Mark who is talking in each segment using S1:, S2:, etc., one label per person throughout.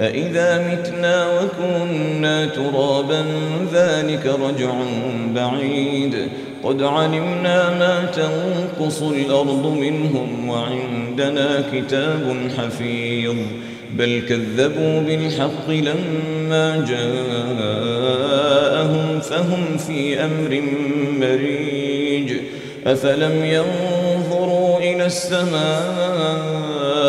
S1: أإذا متنا وكنا ترابا ذلك رجع بعيد قد علمنا ما تنقص الأرض منهم وعندنا كتاب حفيظ بل كذبوا بالحق لما جاءهم فهم في أمر مريج أفلم ينظروا إلى السماء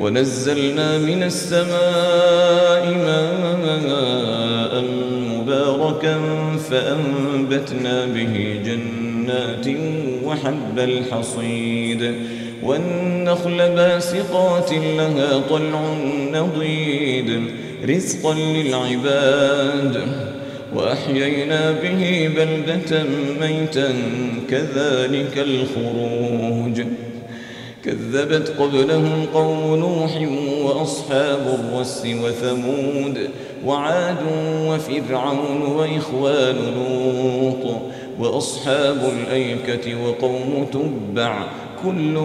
S1: ونزلنا من السماء ماء مباركا فأنبتنا به جنات وحب الحصيد والنخل باسقات لها طلع نضيد رزقا للعباد وأحيينا به بلدة ميتا كذلك الخروج كذبت قبلهم قوم نوح وأصحاب الرس وثمود وعاد وفرعون وإخوان لوط وأصحاب الأيكة وقوم تبع كل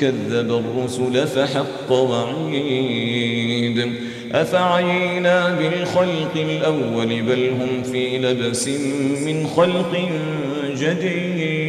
S1: كذب الرسل فحق وعيد أفعينا بالخلق الأول بل هم في لبس من خلق جديد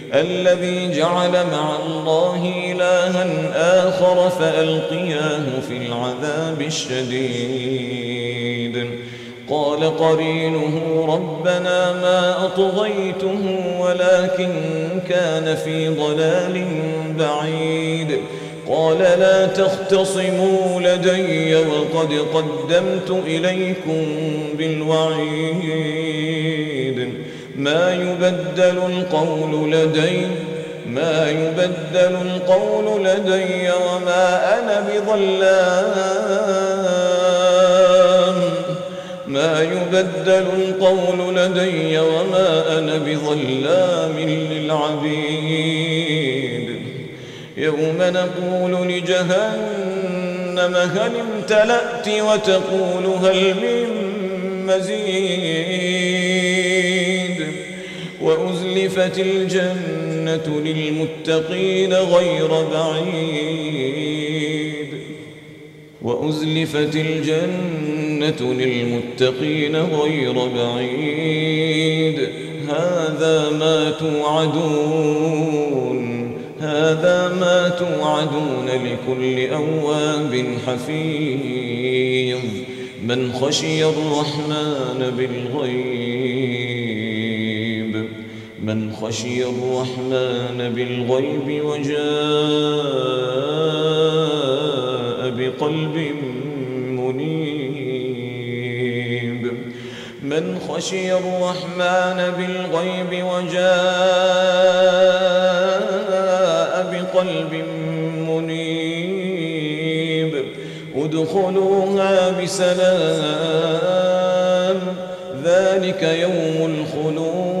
S1: الذي جعل مع الله إلها آخر فألقياه في العذاب الشديد قال قرينه ربنا ما أطغيته ولكن كان في ضلال بعيد قال لا تختصموا لدي وقد قدمت إليكم بالوعيد ما يبدل القول لدي ما يبدل القول لدي وما أنا بظلام ما يبدل القول لدي وما أنا بظلام للعبيد يوم نقول لجهنم هل امتلأت وتقول هل من مزيد وأزلفت الجنة للمتقين غير بعيد وأزلفت الجنة للمتقين غير بعيد هذا ما توعدون هذا ما توعدون لكل أواب حفيظ من خشي الرحمن بالغيب من خشي الرحمن بالغيب وجاء بقلب منيب من خشي الرحمن بالغيب وجاء بقلب منيب ادخلوها بسلام ذلك يوم الخلود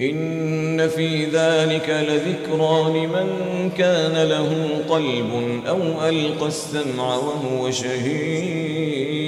S1: إن في ذلك لذكرى لمن كان له قلب أو ألقى السمع وهو شهيد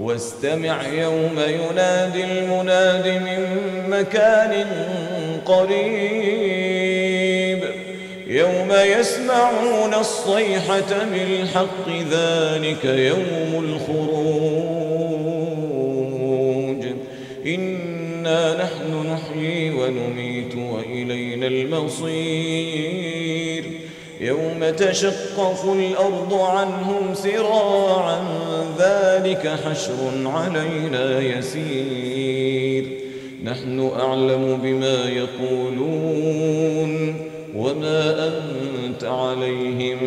S1: واستمع يوم ينادي المناد من مكان قريب يوم يسمعون الصيحة بالحق ذلك يوم الخروج إنا نحن نحيي ونميت وإلينا المصير ثم تشقف الأرض عنهم سراعا ذلك حشر علينا يسير نحن أعلم بما يقولون وما أنت عليهم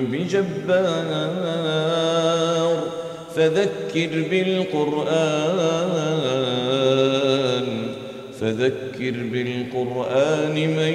S1: بجبار فذكر بالقرآن فذكر بالقرآن من